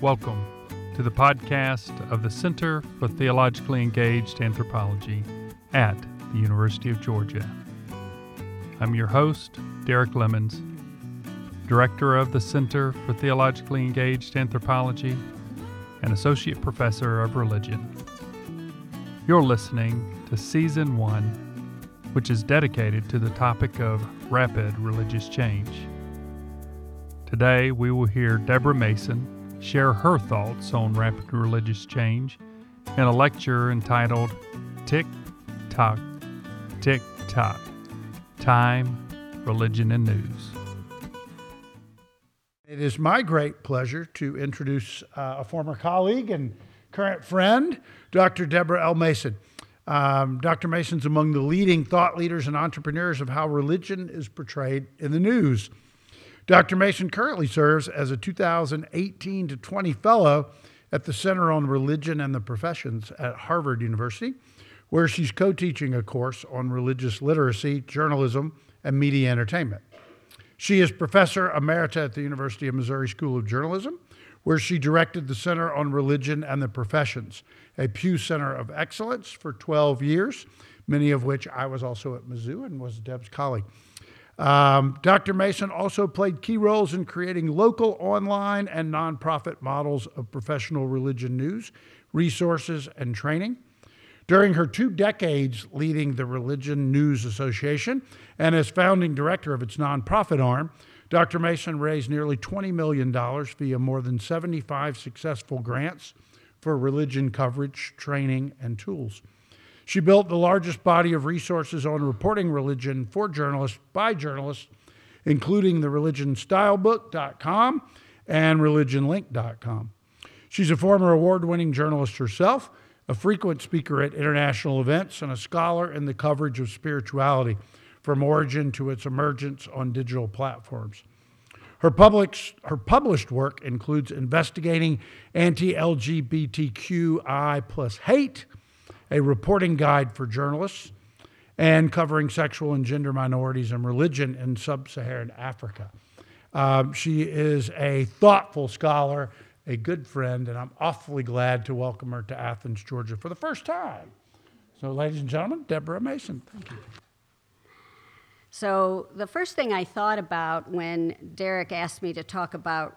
Welcome to the podcast of the Center for Theologically Engaged Anthropology at the University of Georgia. I'm your host, Derek Lemons, Director of the Center for Theologically Engaged Anthropology and Associate Professor of Religion. You're listening to Season 1, which is dedicated to the topic of rapid religious change. Today, we will hear Deborah Mason share her thoughts on rapid religious change in a lecture entitled Tick Tock, Tick Tock Time, Religion, and News. It is my great pleasure to introduce uh, a former colleague and current friend, Dr. Deborah L. Mason. Um, Dr. Mason's among the leading thought leaders and entrepreneurs of how religion is portrayed in the news. Dr. Mason currently serves as a 2018 to 20 fellow at the Center on Religion and the Professions at Harvard University, where she's co teaching a course on religious literacy, journalism, and media entertainment. She is professor emerita at the University of Missouri School of Journalism, where she directed the Center on Religion and the Professions, a Pew Center of Excellence for 12 years, many of which I was also at Mizzou and was Deb's colleague. Um, Dr. Mason also played key roles in creating local, online, and nonprofit models of professional religion news, resources, and training. During her two decades leading the Religion News Association and as founding director of its nonprofit arm, Dr. Mason raised nearly $20 million via more than 75 successful grants for religion coverage, training, and tools. She built the largest body of resources on reporting religion for journalists by journalists, including the religionstylebook.com and religionlink.com. She's a former award winning journalist herself, a frequent speaker at international events, and a scholar in the coverage of spirituality from origin to its emergence on digital platforms. Her, her published work includes investigating anti LGBTQI plus hate a reporting guide for journalists, and covering sexual and gender minorities and religion in sub Saharan Africa. Um, she is a thoughtful scholar, a good friend, and I'm awfully glad to welcome her to Athens, Georgia for the first time. So, ladies and gentlemen, Deborah Mason. Thank you. So, the first thing I thought about when Derek asked me to talk about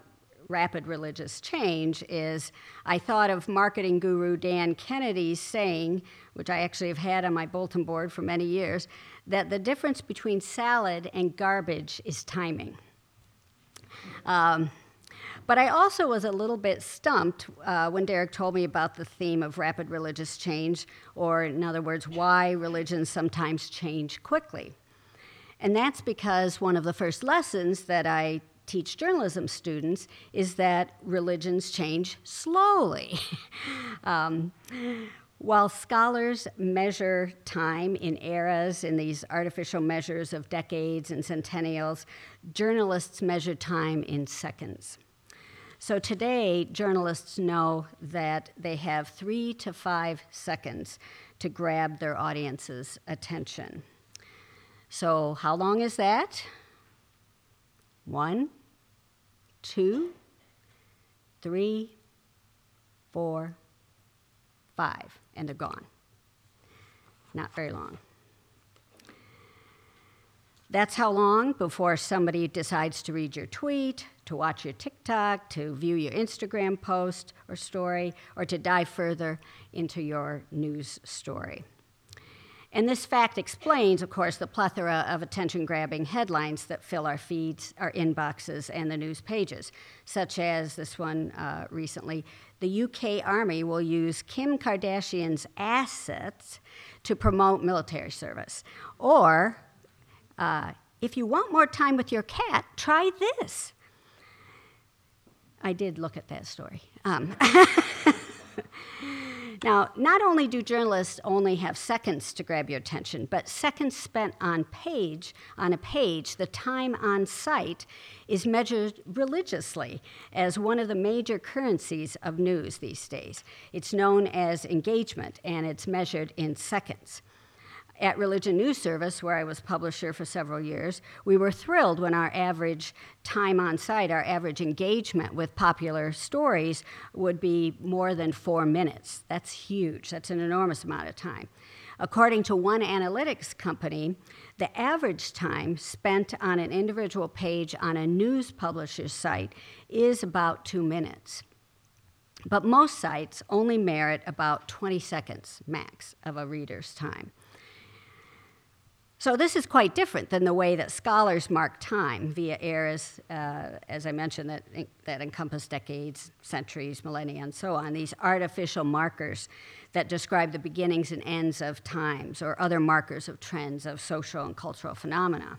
rapid religious change is I thought of marketing guru Dan Kennedy's saying, which I actually have had on my bulletin board for many years, that the difference between salad and garbage is timing. Um, but I also was a little bit stumped uh, when Derek told me about the theme of rapid religious change, or in other words, why religions sometimes change quickly. And that's because one of the first lessons that I teach journalism students is that religions change slowly. um, while scholars measure time in eras, in these artificial measures of decades and centennials, journalists measure time in seconds. So today, journalists know that they have three to five seconds to grab their audience's attention. So, how long is that? One, two, three, four, five, and they're gone. Not very long. That's how long before somebody decides to read your tweet, to watch your TikTok, to view your Instagram post or story, or to dive further into your news story. And this fact explains, of course, the plethora of attention grabbing headlines that fill our feeds, our inboxes, and the news pages, such as this one uh, recently. The UK Army will use Kim Kardashian's assets to promote military service. Or, uh, if you want more time with your cat, try this. I did look at that story. Um, Now, not only do journalists only have seconds to grab your attention, but seconds spent on page on a page, the time on site is measured religiously as one of the major currencies of news these days. It's known as engagement and it's measured in seconds. At Religion News Service, where I was publisher for several years, we were thrilled when our average time on site, our average engagement with popular stories would be more than four minutes. That's huge, that's an enormous amount of time. According to one analytics company, the average time spent on an individual page on a news publisher's site is about two minutes. But most sites only merit about 20 seconds max of a reader's time. So this is quite different than the way that scholars mark time via eras, uh, as I mentioned, that, that encompass decades, centuries, millennia, and so on, these artificial markers that describe the beginnings and ends of times or other markers of trends of social and cultural phenomena.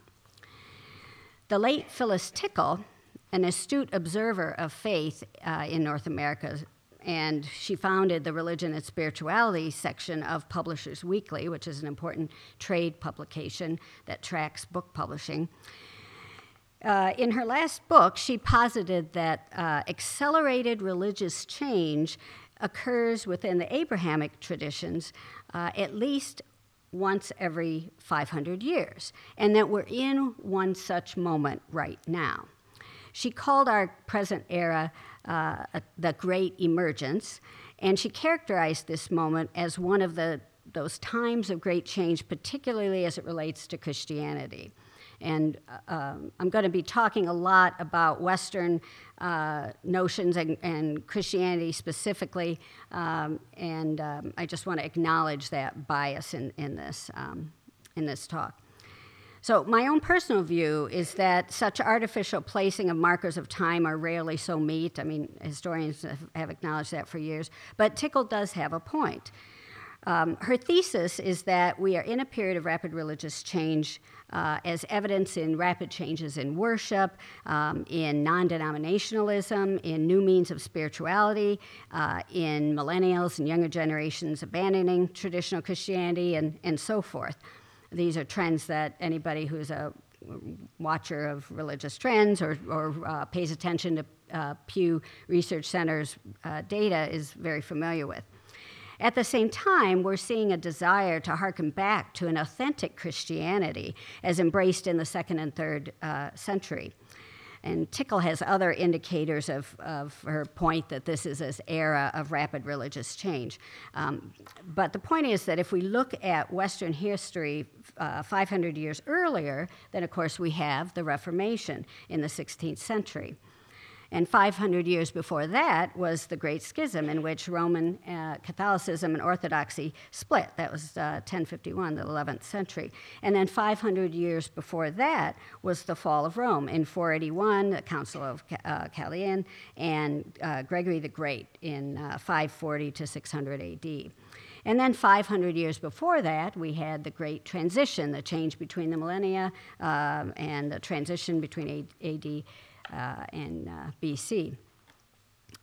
The late Phyllis Tickle, an astute observer of faith uh, in North America, and she founded the religion and spirituality section of Publishers Weekly, which is an important trade publication that tracks book publishing. Uh, in her last book, she posited that uh, accelerated religious change occurs within the Abrahamic traditions uh, at least once every 500 years, and that we're in one such moment right now. She called our present era uh, the Great Emergence, and she characterized this moment as one of the those times of great change, particularly as it relates to Christianity. And uh, um, I'm going to be talking a lot about Western uh, notions and, and, Christianity specifically, um, and um, I just want to acknowledge that bias in, in, this, um, in this talk. So, my own personal view is that such artificial placing of markers of time are rarely so meet. I mean, historians have acknowledged that for years. But Tickle does have a point. Um, her thesis is that we are in a period of rapid religious change, uh, as evidence in rapid changes in worship, um, in non denominationalism, in new means of spirituality, uh, in millennials and younger generations abandoning traditional Christianity, and, and so forth. These are trends that anybody who's a watcher of religious trends or, or uh, pays attention to uh, Pew Research Center's uh, data is very familiar with. At the same time, we're seeing a desire to harken back to an authentic Christianity as embraced in the second and third uh, century. And Tickle has other indicators of, of her point that this is this era of rapid religious change. Um, but the point is that if we look at Western history uh, 500 years earlier, then of course we have the Reformation in the 16th century. And 500 years before that was the Great Schism, in which Roman uh, Catholicism and Orthodoxy split. That was uh, 1051, the 11th century. And then 500 years before that was the fall of Rome in 481, the Council of uh, and uh, Gregory the Great in uh, 540 to 600 AD. And then 500 years before that, we had the Great Transition, the change between the millennia um, and the transition between AD in uh, BC.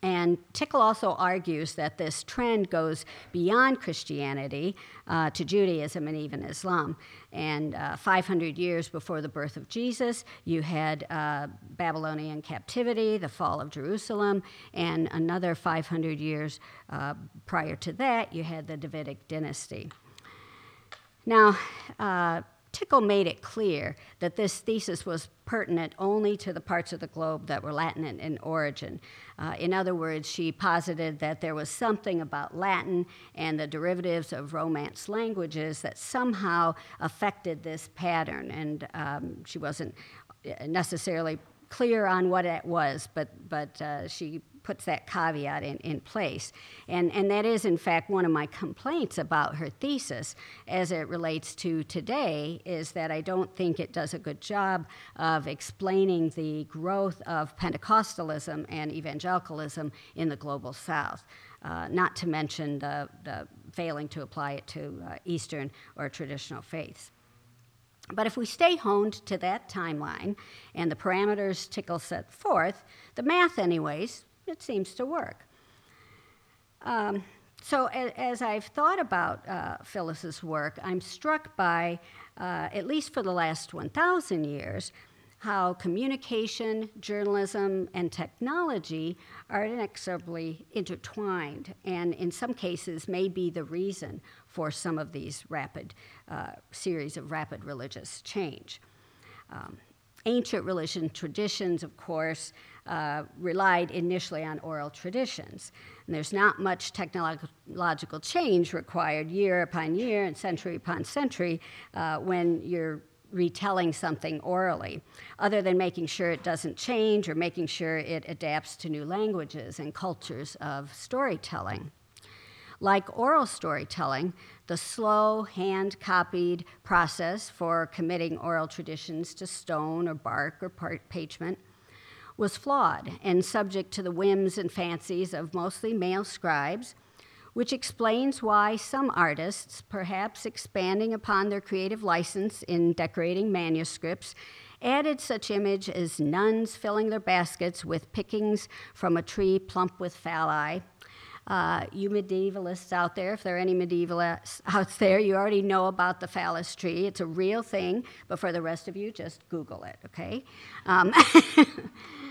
And Tickle also argues that this trend goes beyond Christianity uh, to Judaism and even Islam. And uh, 500 years before the birth of Jesus, you had uh, Babylonian captivity, the fall of Jerusalem, and another 500 years uh, prior to that, you had the Davidic dynasty. Now, uh, Tickle made it clear that this thesis was pertinent only to the parts of the globe that were Latin in, in origin. Uh, in other words, she posited that there was something about Latin and the derivatives of Romance languages that somehow affected this pattern, and um, she wasn't necessarily clear on what it was, but, but uh, she puts that caveat in, in place. And, and that is, in fact, one of my complaints about her thesis as it relates to today is that I don't think it does a good job of explaining the growth of Pentecostalism and evangelicalism in the global south. Uh, not to mention the, the, failing to apply it to uh, Eastern or traditional faiths. But if we stay honed to that timeline and the parameters Tickle set forth, the math, anyways, it seems to work. Um, so, as, I've thought about uh, Phyllis's work, I'm struck by, uh, at least for the last 1,000 years, how communication, journalism, and technology are inexorably intertwined, and in some cases may be the reason for some of these rapid uh, series of rapid religious change. Um, ancient religion traditions, of course, uh, relied initially on oral traditions. And there's not much technological change required year upon year and century upon century uh, when you're retelling something orally, other than making sure it doesn't change or making sure it adapts to new languages and cultures of storytelling. Like oral storytelling, the slow, hand copied process for committing oral traditions to stone or bark or parchment was flawed and subject to the whims and fancies of mostly male scribes which explains why some artists, perhaps expanding upon their creative license in decorating manuscripts, added such image as nuns filling their baskets with pickings from a tree plump with phalli. Uh, you medievalists out there, if there are any medievalists out there, you already know about the phallus tree. It's a real thing, but for the rest of you, just Google it, okay? Um,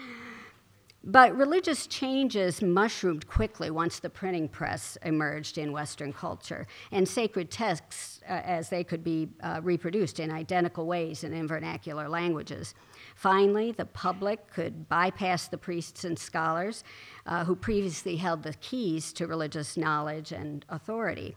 But religious changes mushroomed quickly once the printing press emerged in Western culture, and sacred texts, uh, as they could be uh, reproduced in identical ways and in vernacular languages. Finally, the public could bypass the priests and scholars uh, who previously held the keys to religious knowledge and authority.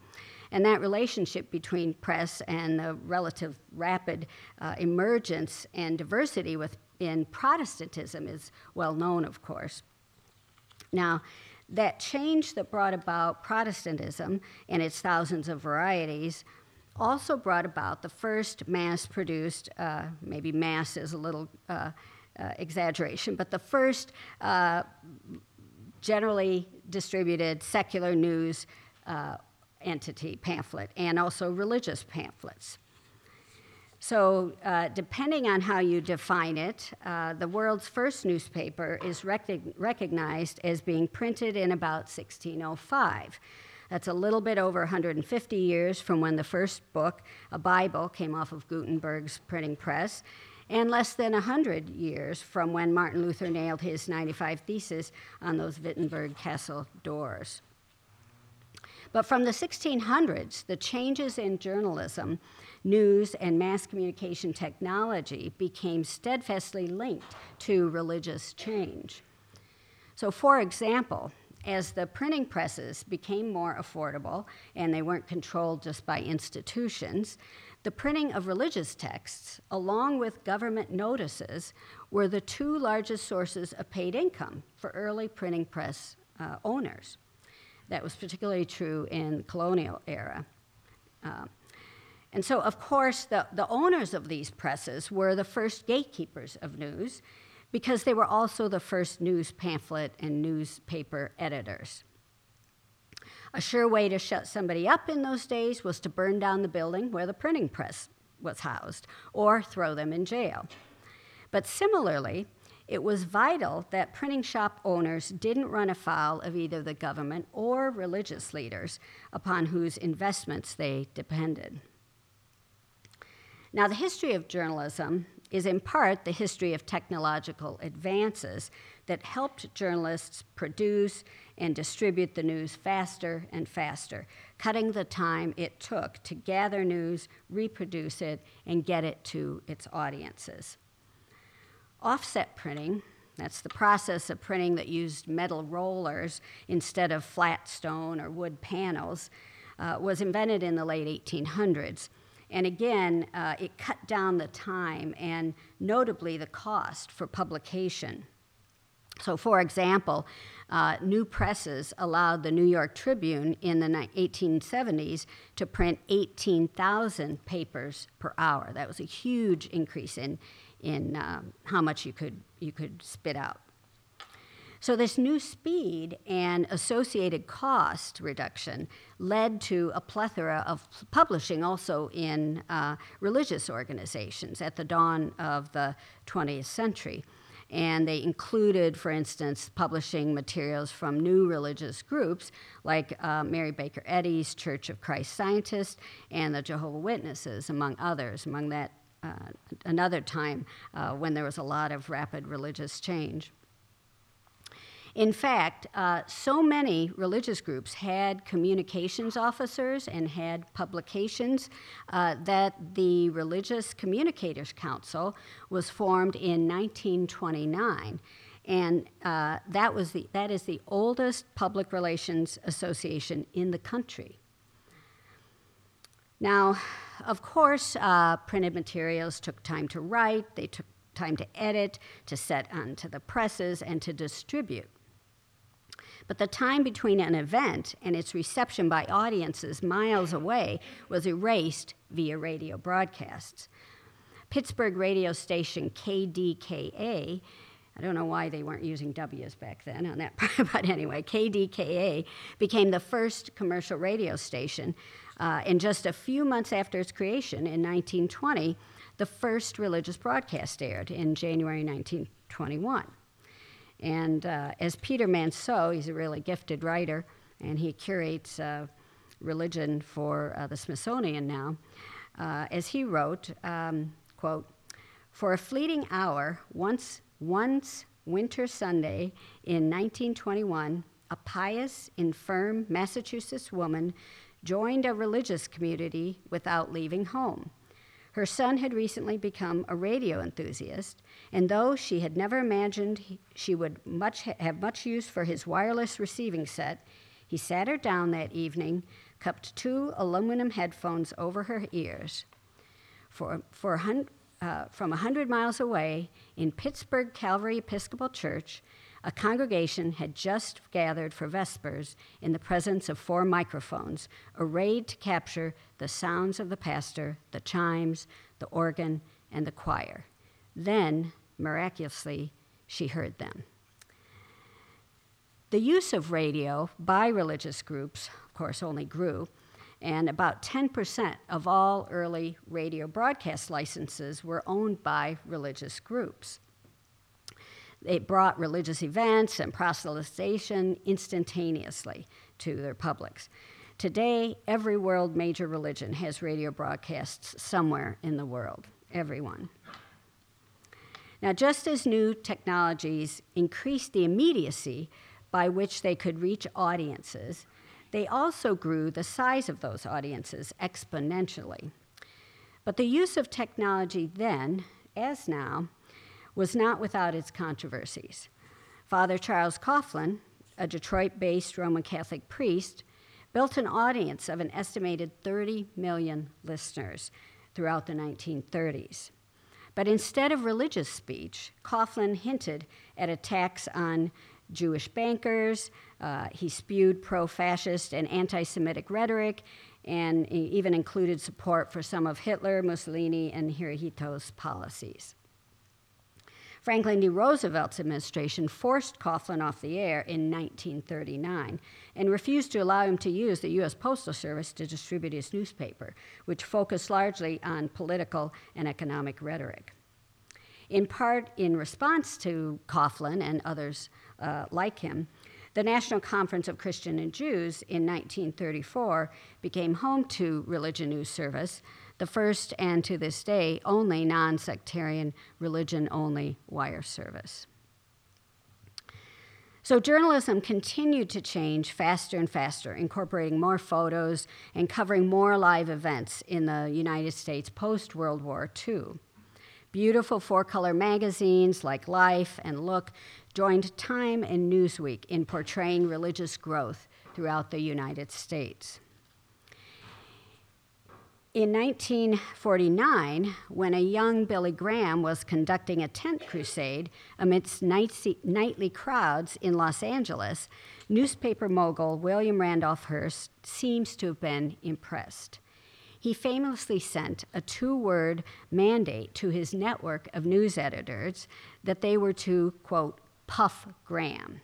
And that relationship between press and the relative rapid uh, emergence and diversity with in Protestantism is well known, of course. Now, that change that brought about Protestantism and its thousands of varieties also brought about the first mass produced, uh, maybe mass is a little uh, uh, exaggeration, but the first uh, generally distributed secular news uh, entity pamphlet and also religious pamphlets. So, uh, depending on how you define it, uh, the world's first newspaper is rec- recognized as being printed in about 1605. That's a little bit over 150 years from when the first book, a Bible, came off of Gutenberg's printing press, and less than 100 years from when Martin Luther nailed his 95 Theses on those Wittenberg castle doors. But from the 1600s, the changes in journalism news and mass communication technology became steadfastly linked to religious change. So, for example, as the printing presses became more affordable and they weren't controlled just by institutions, the printing of religious texts, along with government notices, were the two largest sources of paid income for early printing press uh, owners. That was particularly true in the colonial era. Uh, and so, of course, the, the owners of these presses were the first gatekeepers of news because they were also the first news pamphlet and newspaper editors. A sure way to shut somebody up in those days was to burn down the building where the printing press was housed or throw them in jail. But similarly, it was vital that printing shop owners didn't run afoul of either the government or religious leaders upon whose investments they depended. Now, the history of journalism is in part the history of technological advances that helped journalists produce and distribute the news faster and faster, cutting the time it took to gather news, reproduce it, and get it to its audiences. Offset printing, that's the process of printing that used metal rollers instead of flat stone or wood panels, uh, was invented in the late 1800s. And again, uh, it cut down the time and notably the cost for publication. So, for example, uh, new presses allowed the New York Tribune in the 1870s to print 18,000 papers per hour. That was a huge increase in, in uh, how much you could, you could spit out. So, this new speed and associated cost reduction led to a plethora of publishing also in uh, religious organizations at the dawn of the 20th century. And they included, for instance, publishing materials from new religious groups like uh, Mary Baker Eddy's Church of Christ Scientists and the Jehovah Witnesses, among others. Among that uh, another time uh, when there was a lot of rapid religious change. In fact, uh, so many religious groups had communications officers and had publications uh, that the Religious Communicators Council was formed in 1929. And uh, that, was the, that is the oldest public relations association in the country. Now, of course, uh, printed materials took time to write, they took time to edit, to set onto the presses, and to distribute. But the time between an event and its reception by audiences miles away was erased via radio broadcasts. Pittsburgh radio station KDKA, I don't know why they weren't using W's back then on that, part, but anyway, KDKA became the first commercial radio station. Uh, and just a few months after its creation in 1920, the first religious broadcast aired in January 1921. And uh, as Peter Manseau, he's a really gifted writer, and he curates uh, religion for uh, the Smithsonian now. Uh, as he wrote, um, quote, for a fleeting hour, once, once winter Sunday in 1921, a pious, infirm Massachusetts woman joined a religious community without leaving home. Her son had recently become a radio enthusiast, and though she had never imagined she would much have much use for his wireless receiving set, he sat her down that evening, cupped two aluminum headphones over her ears. For, for uh, from a hundred miles away in Pittsburgh Calvary Episcopal Church, a congregation had just gathered for Vespers in the presence of four microphones, arrayed to capture the sounds of the pastor, the chimes, the organ, and the choir. Then, miraculously, she heard them. The use of radio by religious groups, of course, only grew, and about 10% of all early radio broadcast licenses were owned by religious groups. It brought religious events and proselytization instantaneously to their publics. Today, every world major religion has radio broadcasts somewhere in the world, everyone. Now, just as new technologies increased the immediacy by which they could reach audiences, they also grew the size of those audiences exponentially. But the use of technology then, as now, was not without its controversies. Father Charles Coughlin, a Detroit based Roman Catholic priest, built an audience of an estimated 30 million listeners throughout the 1930s. But instead of religious speech, Coughlin hinted at attacks on Jewish bankers. Uh, he spewed pro fascist and anti Semitic rhetoric and even included support for some of Hitler, Mussolini, and Hirohito's policies. Franklin D. Roosevelt's administration forced Coughlin off the air in 1939 and refused to allow him to use the U.S. Postal Service to distribute his newspaper, which focused largely on political and economic rhetoric. In part in response to Coughlin and others uh, like him, the National Conference of Christian and Jews in 1934 became home to Religion News Service, the first and to this day only non sectarian, religion only wire service. So, journalism continued to change faster and faster, incorporating more photos and covering more live events in the United States post World War II. Beautiful four color magazines like Life and Look joined Time and Newsweek in portraying religious growth throughout the United States. In 1949, when a young Billy Graham was conducting a tent crusade amidst nightly crowds in Los Angeles, newspaper mogul William Randolph Hearst seems to have been impressed. He famously sent a two word mandate to his network of news editors that they were to, quote, puff Graham.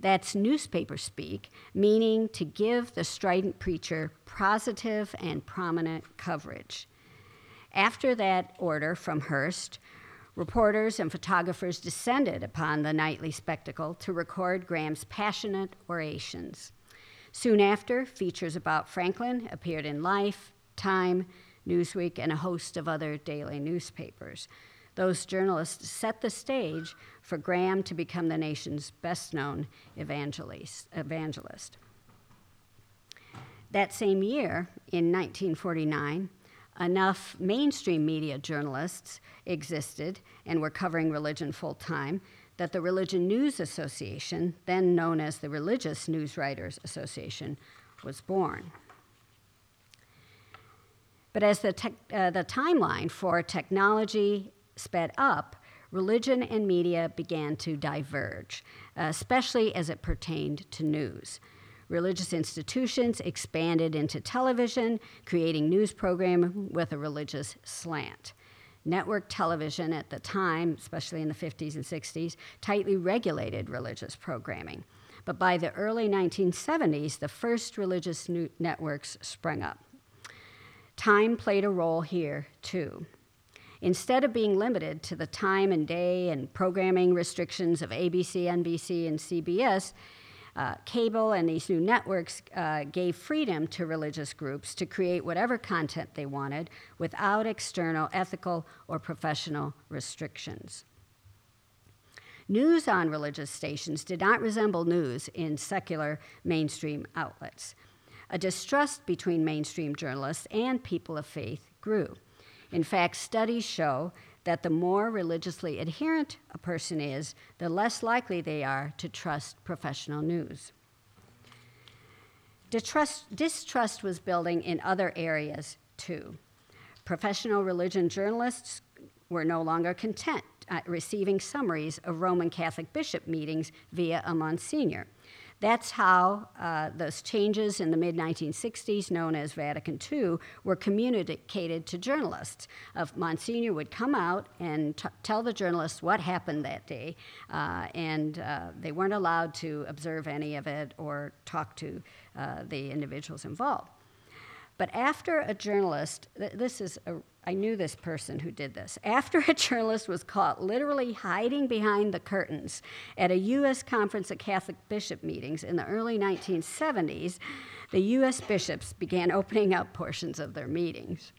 That's newspaper speak, meaning to give the strident preacher positive and prominent coverage. After that order from Hearst, reporters and photographers descended upon the nightly spectacle to record Graham's passionate orations. Soon after, features about Franklin appeared in Life, Time, Newsweek, and a host of other daily newspapers. Those journalists set the stage for Graham to become the nation's best known evangelist. That same year, in 1949, enough mainstream media journalists existed and were covering religion full time that the Religion News Association, then known as the Religious News Writers Association, was born. But as the, uh, the timeline for technology sped up, religion and media began to diverge, especially as it pertained to news. Religious institutions expanded into television, creating news programming with a religious slant. Network television at the time, especially in the 50s and 60s, tightly regulated religious programming. But by the early 1970s, the first religious networks sprung up. Time played a role here, too. Instead of being limited to the time and day and programming restrictions of ABC, NBC, and CBS, uh, cable and these new networks uh, gave freedom to religious groups to create whatever content they wanted without external ethical or professional restrictions. News on religious stations did not resemble news in secular mainstream outlets. A distrust between mainstream journalists and people of faith grew. In fact, studies show that the more religiously adherent a person is, the less likely they are to trust professional news. Distrust, distrust was building in other areas too. Professional religion journalists were no longer content uh, receiving summaries of Roman Catholic bishop meetings via a Monsignor. That's how uh, those changes in the mid 1960s, known as Vatican II, were communicated to journalists. Uh, Monsignor would come out and t- tell the journalists what happened that day, uh, and uh, they weren't allowed to observe any of it or talk to uh, the individuals involved. But after a journalist, th- this is a I knew this person who did this. After a journalist was caught literally hiding behind the curtains at a U.S. Conference of Catholic Bishop meetings in the early 1970s, the U.S. bishops began opening up portions of their meetings.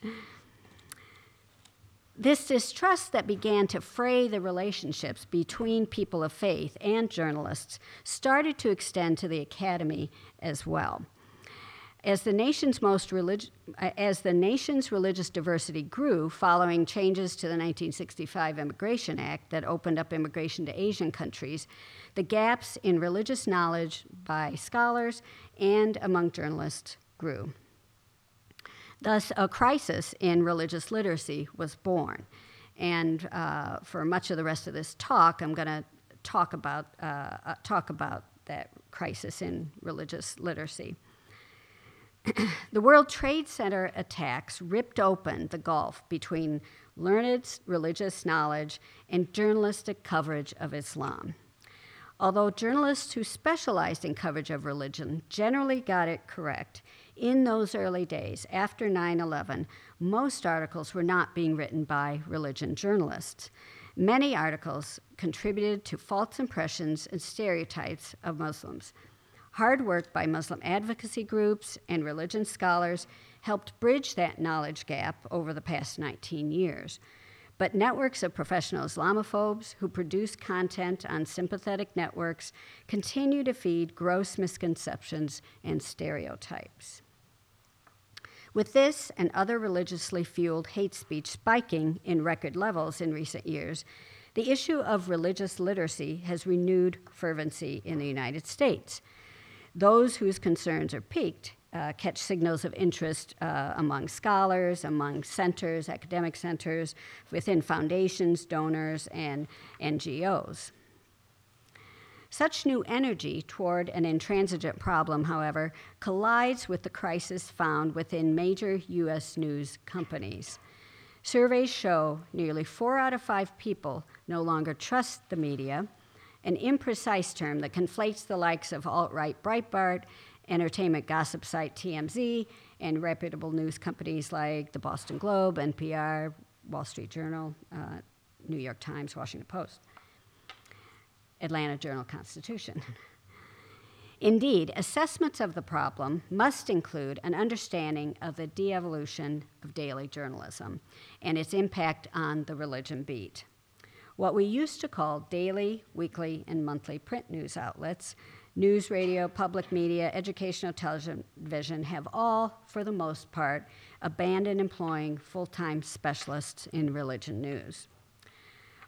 This distrust that began to fray the relationships between people of faith and journalists started to extend to the academy as well. As the nation's most relig- uh, as the nation's religious diversity grew following changes to the 1965 Immigration Act that opened up immigration to Asian countries, the gaps in religious knowledge by scholars and among journalists grew. Thus, a crisis in religious literacy was born. And uh, for much of the rest of this talk, I'm going to talk about uh, uh, talk about that crisis in religious literacy. The World Trade Center attacks ripped open the gulf between learned religious knowledge and journalistic coverage of Islam. Although journalists who specialized in coverage of religion generally got it correct, in those early days after 9 11, most articles were not being written by religion journalists. Many articles contributed to false impressions and stereotypes of Muslims. Hard work by Muslim advocacy groups and religion scholars helped bridge that knowledge gap over the past 19 years. But networks of professional Islamophobes who produce content on sympathetic networks continue to feed gross misconceptions and stereotypes. With this and other religiously fueled hate speech spiking in record levels in recent years, the issue of religious literacy has renewed fervency in the United States. Those whose concerns are piqued uh, catch signals of interest uh, among scholars, among centers, academic centers, within foundations, donors, and NGOs. Such new energy toward an intransigent problem, however, collides with the crisis found within major U.S. news companies. Surveys show nearly four out of five people no longer trust the media an imprecise term that conflates the likes of alt right Breitbart, entertainment gossip site TMZ, and reputable news companies like the Boston Globe, NPR, Wall Street Journal, uh, New York Times, Washington Post, Atlanta Journal Constitution. Indeed, assessments of the problem must include an understanding of the de evolution of daily journalism and its impact on the religion beat. What we used to call daily, weekly, and monthly print news outlets, news, radio, public media, educational television have all, for the most part, abandoned employing full time specialists in religion news.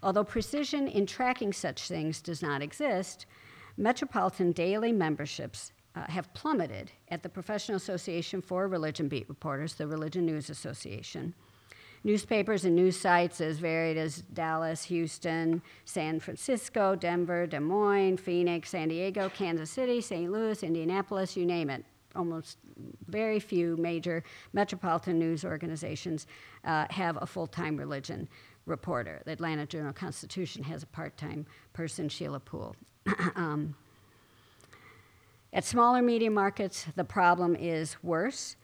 Although precision in tracking such things does not exist, Metropolitan daily memberships uh, have plummeted at the Professional Association for Religion Beat Reporters, the Religion News Association. Newspapers and news sites as varied as Dallas, Houston, San Francisco, Denver, Des Moines, Phoenix, San Diego, Kansas City, St. Louis, Indianapolis, you name it. Almost very few major metropolitan news organizations uh, have a full time religion reporter. The Atlanta Journal Constitution has a part time person, Shelia Poole. um, at smaller media markets, the problem is worse.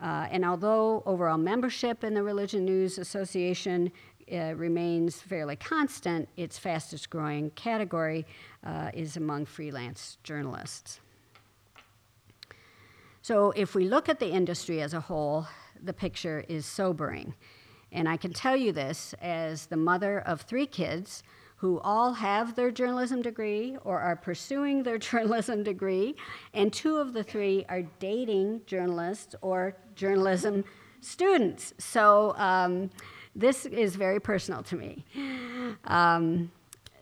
Uh, and although overall membership in the Religion News Association uh, remains fairly constant, its fastest growing category uh, is among freelance journalists. So, if we look at the industry as a whole, the picture is sobering. And I can tell you this as the mother of three kids who all have their journalism degree or are pursuing their journalism degree, and two of the three are dating journalists or journalism students. So um, this is very personal to me. Um,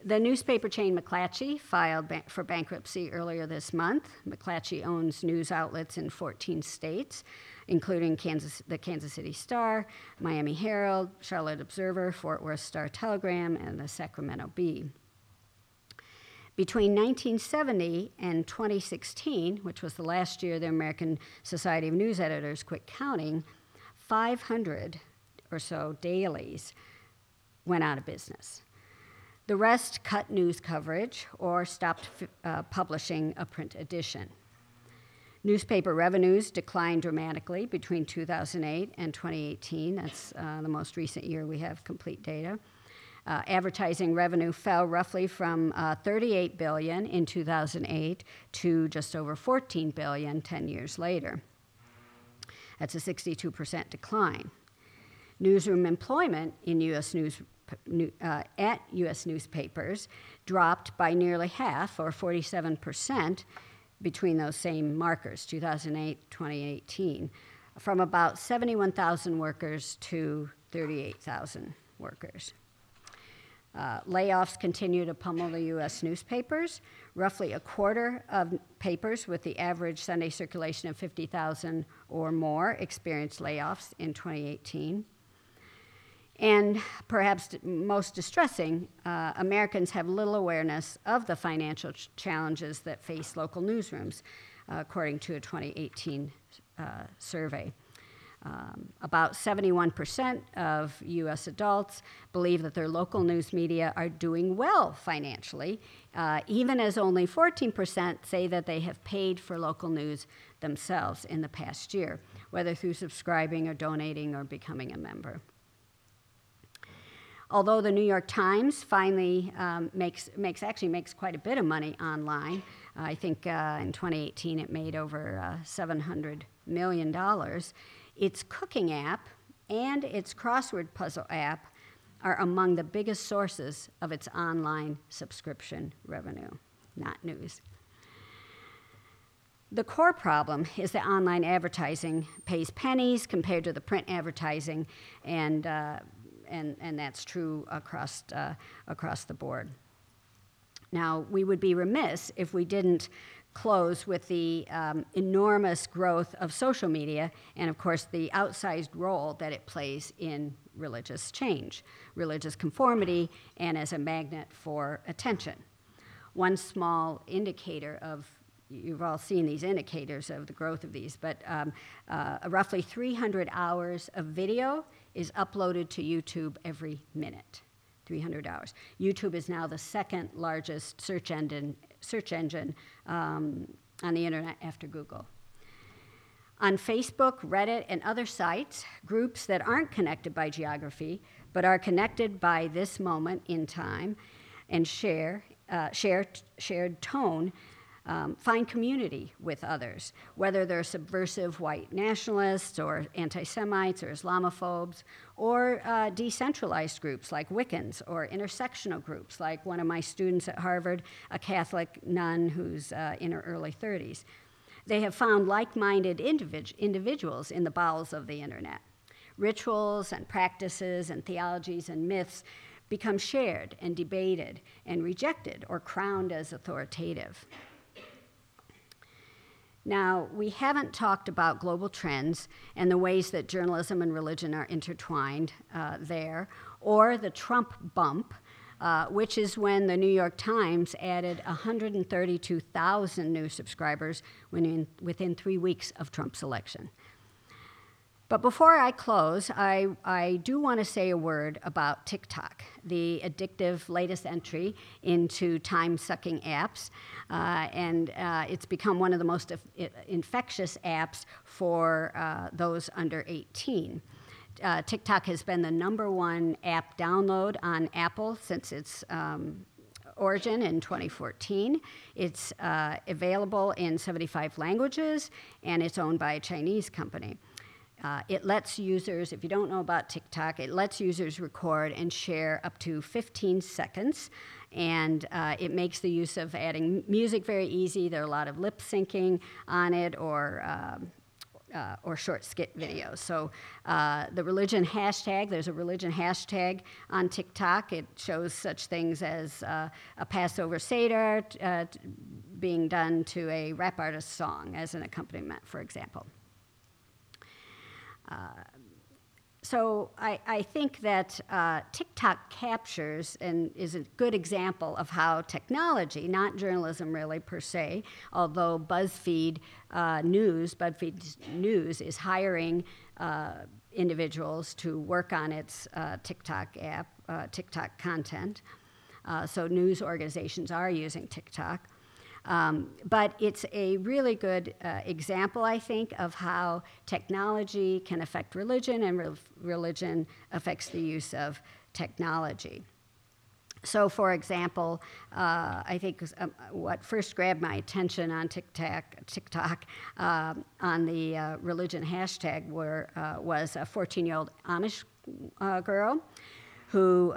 the newspaper chain McClatchy filed ba- for bankruptcy earlier this month. McClatchy owns news outlets in 14 states including Kansas, the Kansas City Star, Miami Herald, Charlotte Observer, Fort Worth Star Telegram, and the Sacramento Bee. Between 1970 and 2016, which was the last year the American Society of News Editors quit counting, 500 or so dailies went out of business. The rest cut news coverage or stopped uh, publishing a print edition. Newspaper revenues declined dramatically between 2008 and 2018. That's uh, the most recent year we have complete data. Uh, advertising revenue fell roughly from uh, 38 billion in 2008 to just over 14 billion 10 years later. That's a 62% decline. Newsroom employment in U.S. news uh, at U.S. newspapers dropped by nearly half, or 47 percent, between those same markers, 2008 2018, from about 71,000 workers to 38,000 workers. Uh, layoffs continue to pummel the U.S. newspapers. Roughly a quarter of papers with the average Sunday circulation of 50,000 or more experienced layoffs in 2018. And perhaps most distressing, uh, Americans have little awareness of the financial ch- challenges that face local newsrooms, uh, according to a 2018 uh, survey. Um, about 71% of US adults believe that their local news media are doing well financially, uh, even as only 14% say that they have paid for local news themselves in the past year, whether through subscribing or donating or becoming a member. Although the New York Times finally um, makes, makes actually makes quite a bit of money online, uh, I think uh, in 2018 it made over uh, 700 million dollars. Its cooking app and its crossword puzzle app are among the biggest sources of its online subscription revenue, not news. The core problem is that online advertising pays pennies compared to the print advertising, and uh, and, and that's true across, uh, across the board. Now, we would be remiss if we didn't close with the um, enormous growth of social media and, of course, the outsized role that it plays in religious change, religious conformity, and as a magnet for attention. One small indicator of you've all seen these indicators of the growth of these, but um, uh, roughly 300 hours of video is uploaded to YouTube every minute. 300 hours. YouTube is now the second largest search engine, search engine um, on the internet after Google. On Facebook, Reddit, and other sites, groups that aren't connected by geography but are connected by this moment in time and share, uh, share shared tone um, find community with others, whether they're subversive white nationalists or anti Semites or Islamophobes, or uh, decentralized groups like Wiccans or intersectional groups like one of my students at Harvard, a Catholic nun who's uh, in her early 30s. They have found like minded individ- individuals in the bowels of the internet. Rituals and practices and theologies and myths become shared and debated and rejected or crowned as authoritative. Now, we haven't talked about global trends and the ways that journalism and religion are intertwined uh, there, or the Trump bump, uh, which is when the New York Times added 132,000 new subscribers within, within three weeks of Trump's election. But before I close, I, I do want to say a word about TikTok, the addictive latest entry into time sucking apps. Uh, and uh, it's become one of the most infectious apps for uh, those under 18. Uh, TikTok has been the number one app download on Apple since its um, origin in 2014. It's uh, available in 75 languages, and it's owned by a Chinese company. Uh, it lets users, if you don't know about TikTok, it lets users record and share up to 15 seconds. And uh, it makes the use of adding music very easy. There are a lot of lip syncing on it or um, uh, or short skit videos. So uh, the religion hashtag, there's a religion hashtag on TikTok. It shows such things as uh, a Passover Seder uh, being done to a rap artist song as an accompaniment, for example. Uh, so I, I, think that uh, TikTok captures and is a good example of how technology, not journalism really per se, although BuzzFeed uh, News, BuzzFeed News is hiring uh, individuals to work on its uh, TikTok app, uh, TikTok content. so news organizations are using TikTok. Um, but it's a really good uh, example, I think, of how technology can affect religion and re- religion affects the use of technology. So, for example, uh, I think um, what first grabbed my attention on TikTok, TikTok uh, on the uh, religion hashtag were, uh, was a 14 year old Amish uh, girl who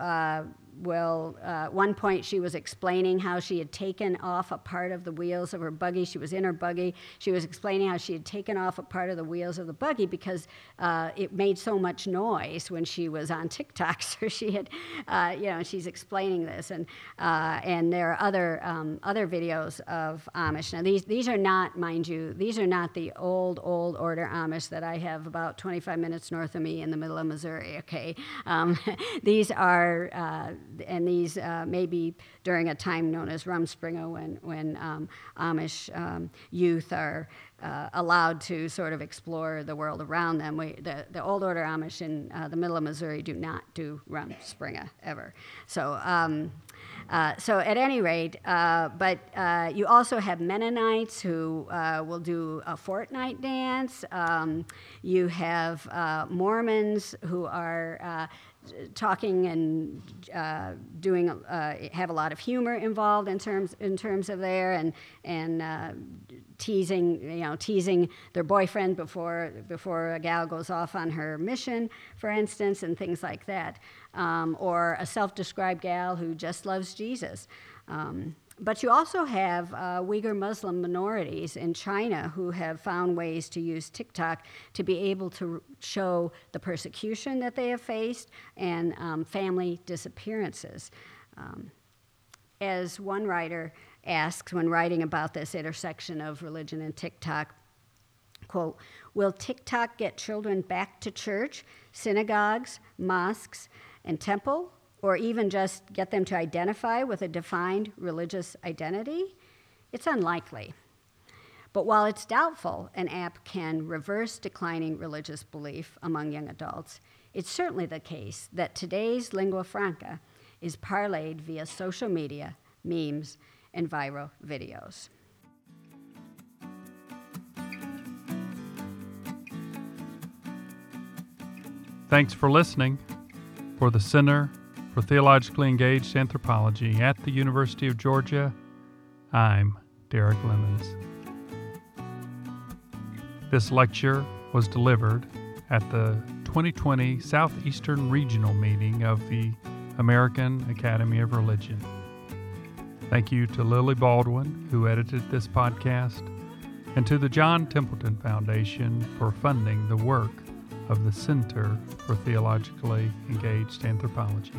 well, uh, one point she was explaining how she had taken off a part of the wheels of her buggy. She was in her buggy. She was explaining how she had taken off a part of the wheels of the buggy because uh, it made so much noise when she was on TikTok. So she had, uh, you know, she's explaining this, and uh, and there are other um, other videos of Amish. Now these these are not, mind you, these are not the old old order Amish that I have about 25 minutes north of me in the middle of Missouri. Okay, um, these are uh, and these uh, may be during a time known as Rumspringa when, when um, Amish um, youth are uh, allowed to sort of explore the world around them. We, the, the Old Order Amish in uh, the middle of Missouri do not do Rumspringa ever. So, um, uh, so at any rate, uh, but uh, you also have Mennonites who will do a Fortnite dance. Um, you have Mormons who are talking and uh, doing uh, have a lot of humor involved in terms in terms of there and and uh, teasing you know teasing their boyfriend before before a gal goes off on her mission for instance and things like that. Um, or a self-described gal who just loves Jesus. Um, but you also have uh, Uyghur Muslim minorities in China who have found ways to use TikTok to be able to show the persecution that they have faced and um, family disappearances. Um, as one writer asks when writing about this intersection of religion and TikTok, quote, will TikTok get children back to church, synagogues, mosques, and temple? Or even just get them to identify with a defined religious identity? It's unlikely. But while it's doubtful an app can reverse declining religious belief among young adults, it's certainly the case that today's lingua franca is parlayed via social media, memes, and viral videos. Thanks for listening. For the Center for Theologically Engaged Anthropology at the University of Georgia. I'm Derrick Lemons. This lecture was delivered at the 2020 Southeastern Regional Meeting of the American Academy of Religion. Thank you to Lily Baldwin, who edited this podcast, and to the John Templeton Foundation for funding the work of the Center for Theologically Engaged Anthropology.